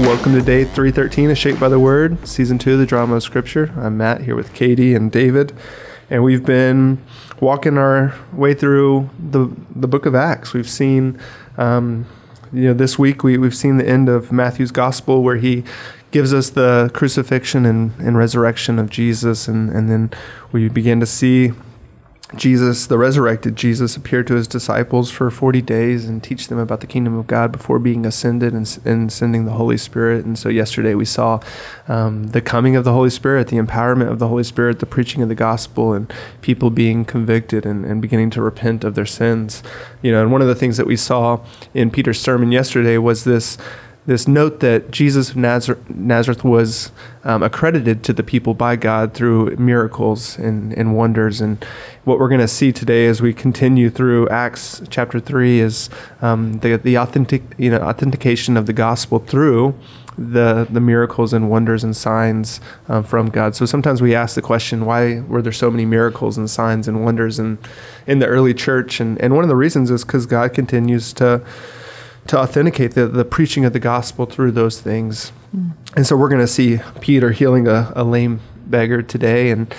Welcome to day 313 of Shaped by the Word, season two of the drama of Scripture. I'm Matt here with Katie and David, and we've been walking our way through the the book of Acts. We've seen, um, you know, this week we, we've seen the end of Matthew's gospel where he gives us the crucifixion and, and resurrection of Jesus, and, and then we begin to see Jesus, the resurrected Jesus, appeared to his disciples for 40 days and teach them about the kingdom of God before being ascended and, and sending the Holy Spirit. And so yesterday we saw um, the coming of the Holy Spirit, the empowerment of the Holy Spirit, the preaching of the gospel, and people being convicted and, and beginning to repent of their sins. You know, and one of the things that we saw in Peter's sermon yesterday was this this note that Jesus of Nazareth, Nazareth was um, accredited to the people by God through miracles and, and wonders. And what we're going to see today as we continue through Acts chapter 3 is um, the, the authentic, you know, authentication of the gospel through the, the miracles and wonders and signs um, from God. So sometimes we ask the question, why were there so many miracles and signs and wonders in, in the early church? And, and one of the reasons is because God continues to to authenticate the, the preaching of the gospel through those things. Mm. And so we're going to see Peter healing a, a lame beggar today, and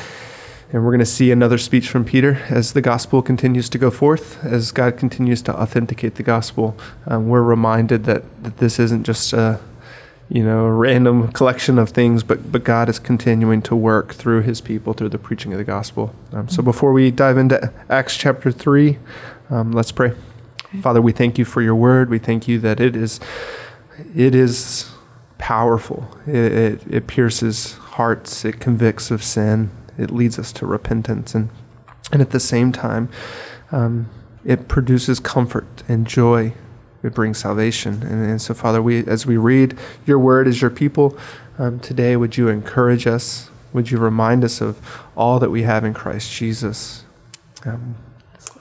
and we're going to see another speech from Peter as the gospel continues to go forth, as God continues to authenticate the gospel. Um, we're reminded that, that this isn't just a you know a random collection of things, but but God is continuing to work through His people through the preaching of the gospel. Um, so mm. before we dive into Acts chapter three, um, let's pray. Father, we thank you for your word. We thank you that it is it is powerful. It, it, it pierces hearts. It convicts of sin. It leads us to repentance, and and at the same time, um, it produces comfort and joy. It brings salvation. And, and, so, Father, we as we read your word as your people um, today, would you encourage us? Would you remind us of all that we have in Christ Jesus? Um,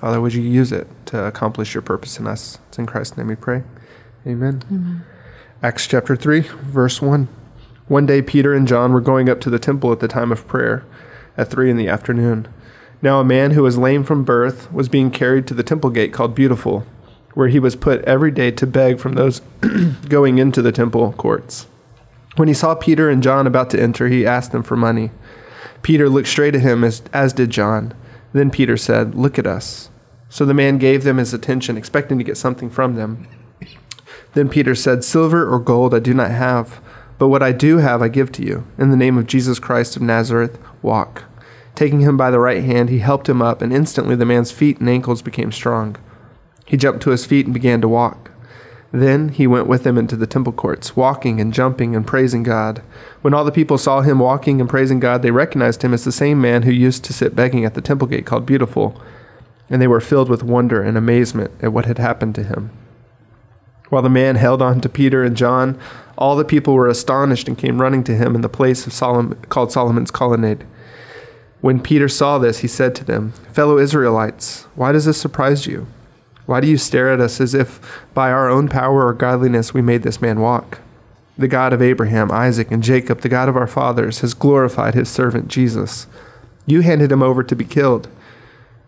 Father, would you use it to accomplish your purpose in us? It's in Christ's name we pray. Amen. Amen. Acts chapter 3, verse 1. One day Peter and John were going up to the temple at the time of prayer at 3 in the afternoon. Now a man who was lame from birth was being carried to the temple gate called Beautiful, where he was put every day to beg from those going into the temple courts. When he saw Peter and John about to enter, he asked them for money. Peter looked straight at him, as, as did John. Then Peter said, Look at us. So the man gave them his attention, expecting to get something from them. Then Peter said, Silver or gold I do not have, but what I do have I give to you. In the name of Jesus Christ of Nazareth, walk. Taking him by the right hand, he helped him up, and instantly the man's feet and ankles became strong. He jumped to his feet and began to walk. Then he went with them into the temple courts, walking and jumping and praising God. When all the people saw him walking and praising God, they recognized him as the same man who used to sit begging at the temple gate called Beautiful and they were filled with wonder and amazement at what had happened to him. While the man held on to Peter and John, all the people were astonished and came running to him in the place of Solomon, called Solomon's colonnade. When Peter saw this, he said to them, Fellow Israelites, why does this surprise you? Why do you stare at us as if by our own power or godliness we made this man walk? The God of Abraham, Isaac, and Jacob, the God of our fathers, has glorified his servant Jesus. You handed him over to be killed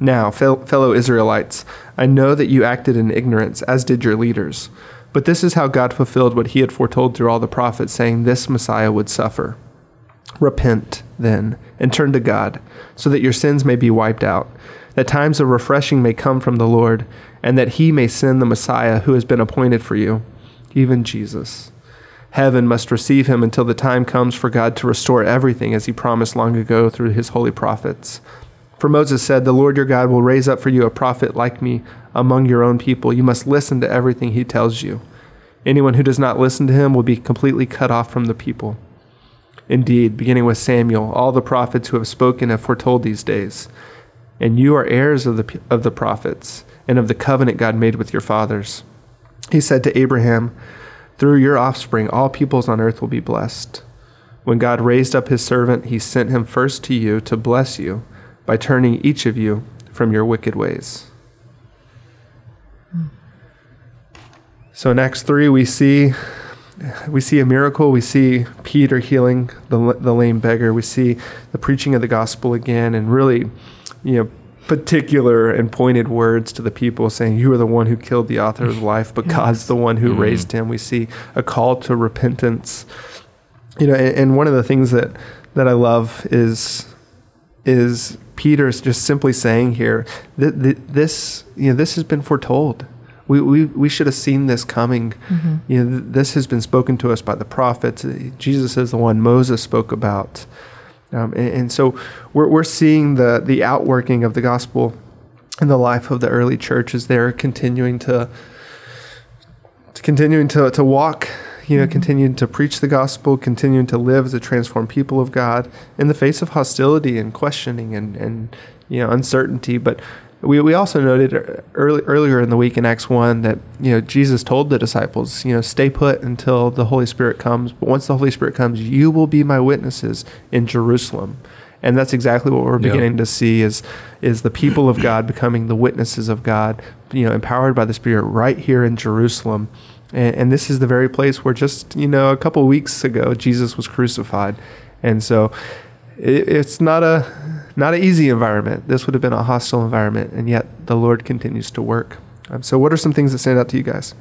Now, fellow Israelites, I know that you acted in ignorance, as did your leaders. But this is how God fulfilled what he had foretold through all the prophets, saying this Messiah would suffer. Repent, then, and turn to God, so that your sins may be wiped out, that times of refreshing may come from the Lord, and that he may send the Messiah who has been appointed for you, even Jesus. Heaven must receive him until the time comes for God to restore everything as he promised long ago through his holy prophets. For Moses said, The Lord your God will raise up for you a prophet like me among your own people. You must listen to everything he tells you. Anyone who does not listen to him will be completely cut off from the people. Indeed, beginning with Samuel, all the prophets who have spoken have foretold these days. And you are heirs of the, of the prophets and of the covenant God made with your fathers. He said to Abraham, Through your offspring, all peoples on earth will be blessed. When God raised up his servant, he sent him first to you to bless you by turning each of you from your wicked ways. So in Acts 3 we see we see a miracle. We see Peter healing the, the lame beggar. We see the preaching of the gospel again and really, you know, particular and pointed words to the people saying, You are the one who killed the author of life, but God's the one who mm-hmm. raised him. We see a call to repentance. You know, and, and one of the things that, that I love is is Peter's just simply saying here that this you know this has been foretold we, we, we should have seen this coming. Mm-hmm. You know, th- this has been spoken to us by the prophets. Jesus is the one Moses spoke about. Um, and, and, so we're, we're seeing the, the outworking of the gospel in the life of the early church as they're continuing to, to continuing to, to walk, you know, mm-hmm. continuing to preach the gospel, continuing to live as a transformed people of God in the face of hostility and questioning and, and you know, uncertainty. But we, we also noted early, earlier in the week in Acts 1 that, you know, Jesus told the disciples, you know, stay put until the Holy Spirit comes. But once the Holy Spirit comes, you will be my witnesses in Jerusalem. And that's exactly what we're beginning to see is, is the people of God becoming the witnesses of God, you know, empowered by the Spirit right here in Jerusalem. And, and this is the very place where just, you know, a couple weeks ago, Jesus was crucified. And so it, it's not a not an easy environment. This would have been a hostile environment, and yet the Lord continues to work. Um, so, what are some things that stand out to you guys?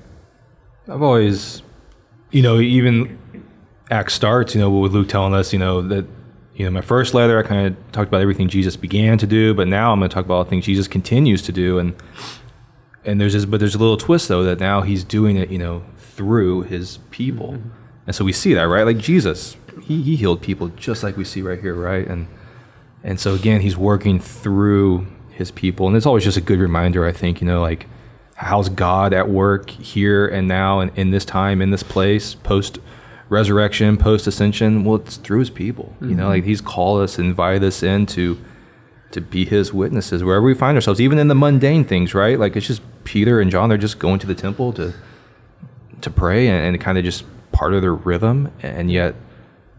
I've always, you know, even Acts starts, you know, with Luke telling us, you know, that, you know, my first letter, I kind of talked about everything Jesus began to do, but now I'm going to talk about all the things Jesus continues to do. And, and there's this, but there's a little twist though, that now he's doing it, you know, through his people. Mm-hmm. And so we see that, right? Like Jesus, he, he healed people just like we see right here, right? And, and so again, he's working through his people, and it's always just a good reminder. I think you know, like how's God at work here and now, and in this time, in this place, post resurrection, post ascension. Well, it's through his people. Mm-hmm. You know, like mm-hmm. he's called us, and invited us in to to be his witnesses wherever we find ourselves, even in the mundane things, right? Like it's just Peter and John. They're just going to the temple to to pray and, and kind of just part of their rhythm, and yet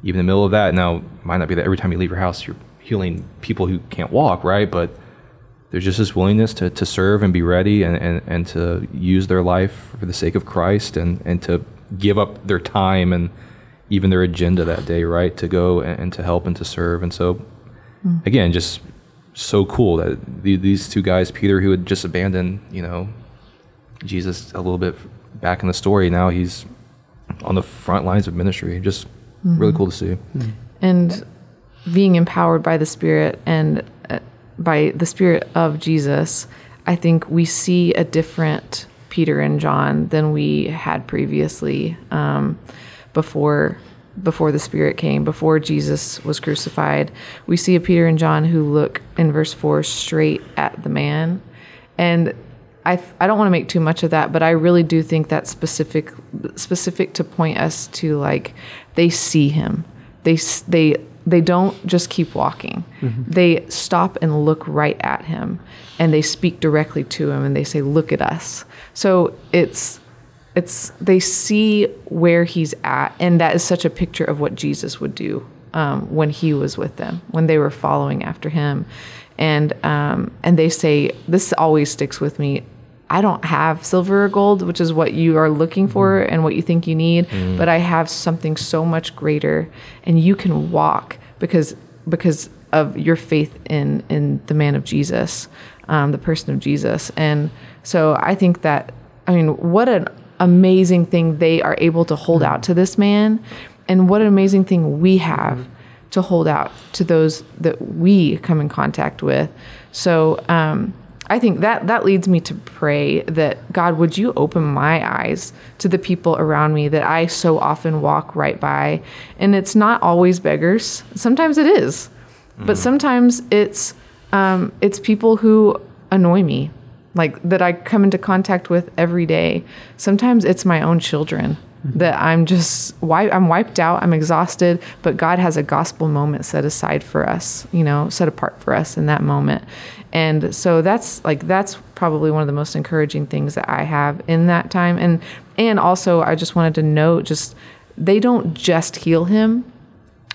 even in the middle of that, now might not be that every time you leave your house, you're healing people who can't walk, right? But there's just this willingness to, to serve and be ready and, and, and to use their life for the sake of Christ and, and to give up their time and even their agenda that day, right? To go and, and to help and to serve. And so, mm. again, just so cool that these two guys, Peter, who had just abandoned, you know, Jesus a little bit back in the story, now he's on the front lines of ministry. Just mm-hmm. really cool to see. And being empowered by the Spirit and uh, by the Spirit of Jesus, I think we see a different Peter and John than we had previously um, before before the Spirit came, before Jesus was crucified. We see a Peter and John who look in verse four straight at the man, and I, I don't want to make too much of that, but I really do think that's specific specific to point us to like they see him. They they they don't just keep walking. Mm-hmm. They stop and look right at him and they speak directly to him and they say, Look at us. So it's it's they see where he's at and that is such a picture of what Jesus would do um, when he was with them, when they were following after him. And um, and they say, This always sticks with me. I don't have silver or gold, which is what you are looking for mm. and what you think you need, mm. but I have something so much greater and you can walk because because of your faith in in the man of Jesus, um, the person of Jesus. And so I think that I mean, what an amazing thing they are able to hold mm. out to this man, and what an amazing thing we have to hold out to those that we come in contact with. So um, I think that that leads me to pray that God, would you open my eyes to the people around me that I so often walk right by, and it's not always beggars. Sometimes it is, mm. but sometimes it's um, it's people who annoy me, like that I come into contact with every day. Sometimes it's my own children mm-hmm. that I'm just I'm wiped out, I'm exhausted, but God has a gospel moment set aside for us, you know, set apart for us in that moment. And so that's like that's probably one of the most encouraging things that I have in that time. And and also I just wanted to note just they don't just heal him,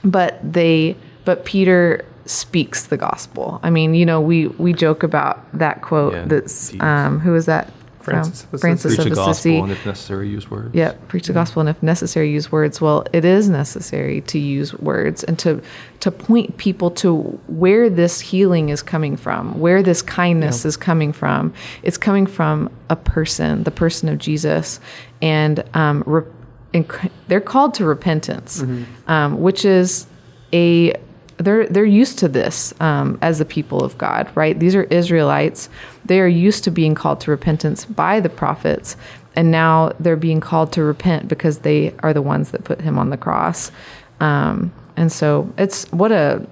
but they but Peter speaks the gospel. I mean, you know, we we joke about that quote Yeah, that's um who is that? Francis from? of Francis Preach of the Assisi. gospel and if necessary, use words. Yeah, preach the gospel and if necessary use words. Well, it is necessary to use words and to to point people to where this healing is coming from, where this kindness is coming from. It's coming from a person, the person of Jesus, and um, re- and c- they're called to repentance, um, which is a they're they're used to this um, as the people of God, right? These are Israelites. They are used to being called to repentance by the prophets, and now they're being called to repent because they are the ones that put him on the cross. Um, and so it's what a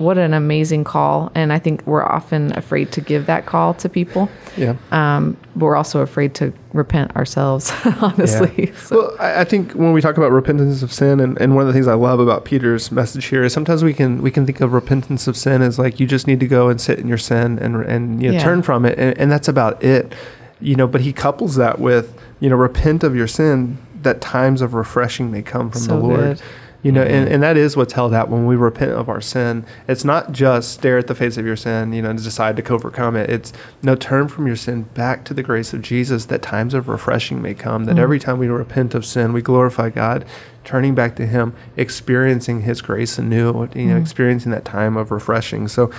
what an amazing call, and I think we're often afraid to give that call to people. Yeah. Um, but we're also afraid to repent ourselves, honestly. Yeah. So, Well, I, I think when we talk about repentance of sin, and, and one of the things I love about Peter's message here is sometimes we can we can think of repentance of sin as like you just need to go and sit in your sin and and you know, Yeah. turn from it, and, and that's about it, you know. But he couples that with you know repent of your sin that times of refreshing may come from So the Lord. good. You know, and, and that is what's held out when we repent of our sin. It's not just stare at the face of your sin, you know, and decide to overcome it. It's no turn from your sin back to the grace of Jesus that times of refreshing may come. That Mm. every time we repent of sin, we glorify God, turning back to Him, experiencing His grace anew, you know, Mm. experiencing that time of refreshing. So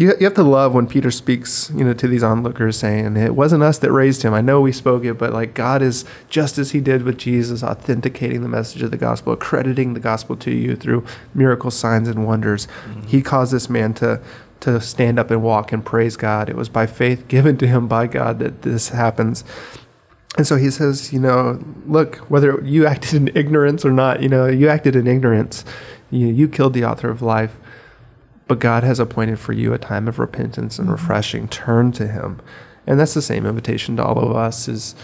you, you have to love when Peter speaks, you know, to these onlookers saying, it wasn't us that raised him. I know we spoke it, but like God is just as he did with Jesus, authenticating the message of the gospel, accrediting the gospel to you through miracle signs and wonders. Mm-hmm. He caused this man to to stand up and walk and praise God. It was by faith given to him by God that this happens. And so he says, you know, look, whether you acted in ignorance or not, you know, you acted in ignorance. You, you killed the author of life. But God has appointed for you a time of repentance and refreshing. Turn to Him. And that's the same invitation to all of us is,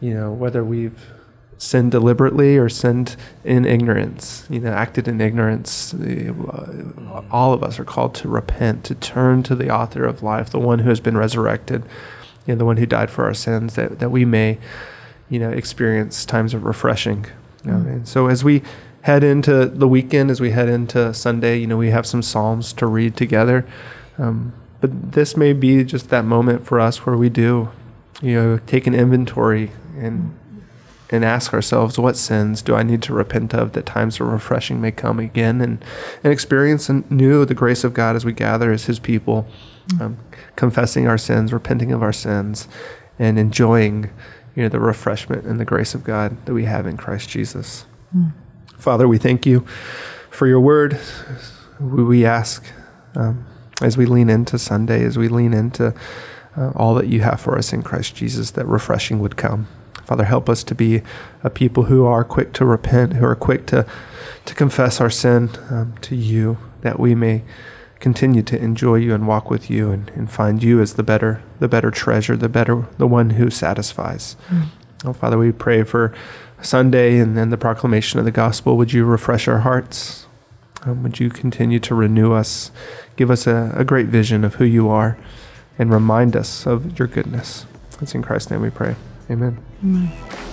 you know, whether we've sinned deliberately or sinned in ignorance, you know, acted in ignorance, uh, all of us are called to repent, to turn to the author of life, the one who has been resurrected, you know, the one who died for our sins, that, that we may, you know, experience times of refreshing. You know, Mm. And so as we head into the weekend, as we head into Sunday, you know, we have some Psalms to read together. Um, but this may be just that moment for us where we do, you know, take an inventory and and ask ourselves, what sins do I need to repent of that times of refreshing may come again and, and experience anew the grace of God as we gather as His people, um, confessing our sins, repenting of our sins, and enjoying, you know, the refreshment and the grace of God that we have in Christ Jesus. Father, we thank you for your word. We, ask um, as we lean into Sunday, as we lean into uh, all that you have for us in Christ Jesus, that refreshing would come. Father, help us to be a people who are quick to repent, who are quick to, to confess our sin um, to you, that we may continue to enjoy you and walk with you and, and find you as the better, the better treasure, the better, the one who satisfies. Oh, Father, we pray for Sunday and then the proclamation of the gospel. Would you refresh our hearts? Um, would you continue to renew us? Give us a, a great vision of who you are and remind us of your goodness. It's in Christ's name we pray. Amen. Amen.